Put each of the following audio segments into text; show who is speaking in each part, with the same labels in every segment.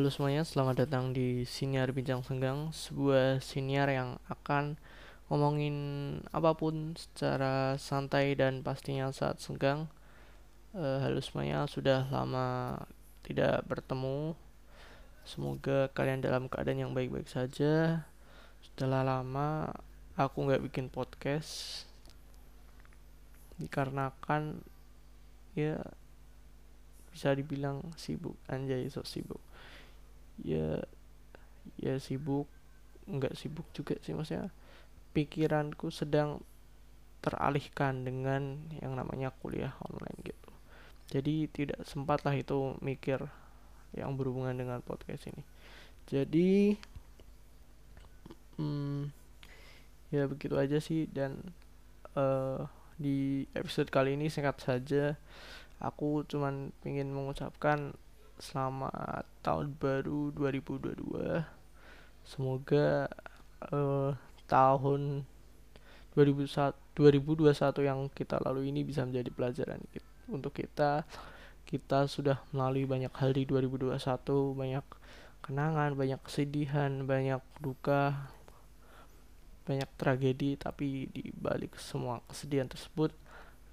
Speaker 1: Halo semuanya, selamat datang di Siniar Bincang Senggang, sebuah siniar yang akan ngomongin apa pun secara santai dan pastinya saat senggang. Uh, halo semuanya, sudah lama tidak bertemu. Semoga kalian dalam keadaan yang baik-baik saja. Sudah lama aku nggak bikin podcast dikarenakan ya bisa dibilang sibuk anjay sok sibuk ya ya sibuk nggak sibuk juga sih maksudnya pikiranku sedang teralihkan dengan yang namanya kuliah online gitu. Jadi tidak sempat lah itu mikir yang berhubungan dengan podcast ini. Jadi hmm, ya begitu aja sih dan uh, di episode kali ini singkat saja. Aku cuman ingin mengucapkan selamat tahun baru 2022 semoga uh, tahun 2021 2021 yang kita lalui ini bisa menjadi pelajaran untuk kita. Kita sudah melalui banyak hal di 2021 banyak kenangan banyak kesedihan banyak duka banyak tragedi tapi di balik semua kesedihan tersebut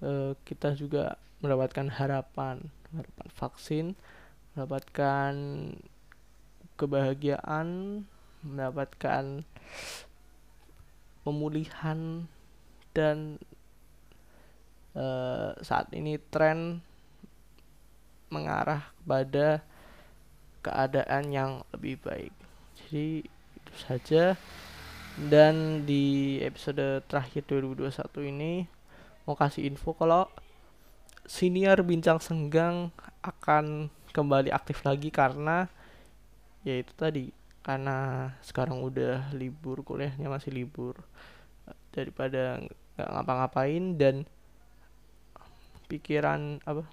Speaker 1: uh, kita juga mendapatkan harapan harapan vaksin mendapatkan kebahagiaan, mendapatkan pemulihan dan uh, saat ini tren mengarah kepada keadaan yang lebih baik. Jadi itu saja dan di episode terakhir 2021 ini mau kasih info kalau senior bincang senggang akan kembali aktif lagi karena ya itu tadi karena sekarang udah libur kuliahnya masih libur. Daripada nggak ngapa-ngapain dan pikiran apa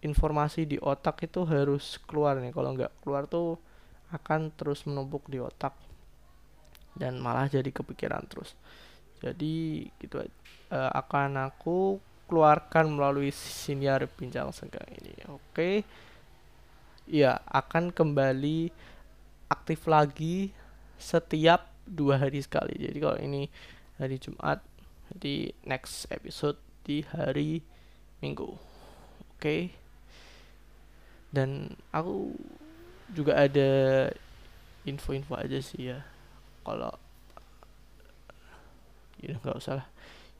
Speaker 1: informasi di otak itu harus keluar nih. Kalau nggak keluar tuh akan terus menumpuk di otak dan malah jadi kepikiran terus. Jadi gitu uh, akan aku keluarkan melalui siniar bincang senggang ini. Oke. Ya, akan kembali aktif lagi setiap dua hari sekali. Jadi kalau ini hari Jumat, jadi next episode di hari Minggu. Oke. Dan aku juga ada info-info aja sih ya. Kalau ya nggak usah lah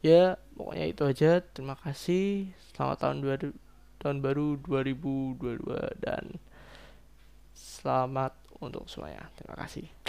Speaker 1: ya pokoknya itu aja. Terima kasih. Selamat tahun dua tahun baru 2022 dan selamat untuk semuanya. Terima kasih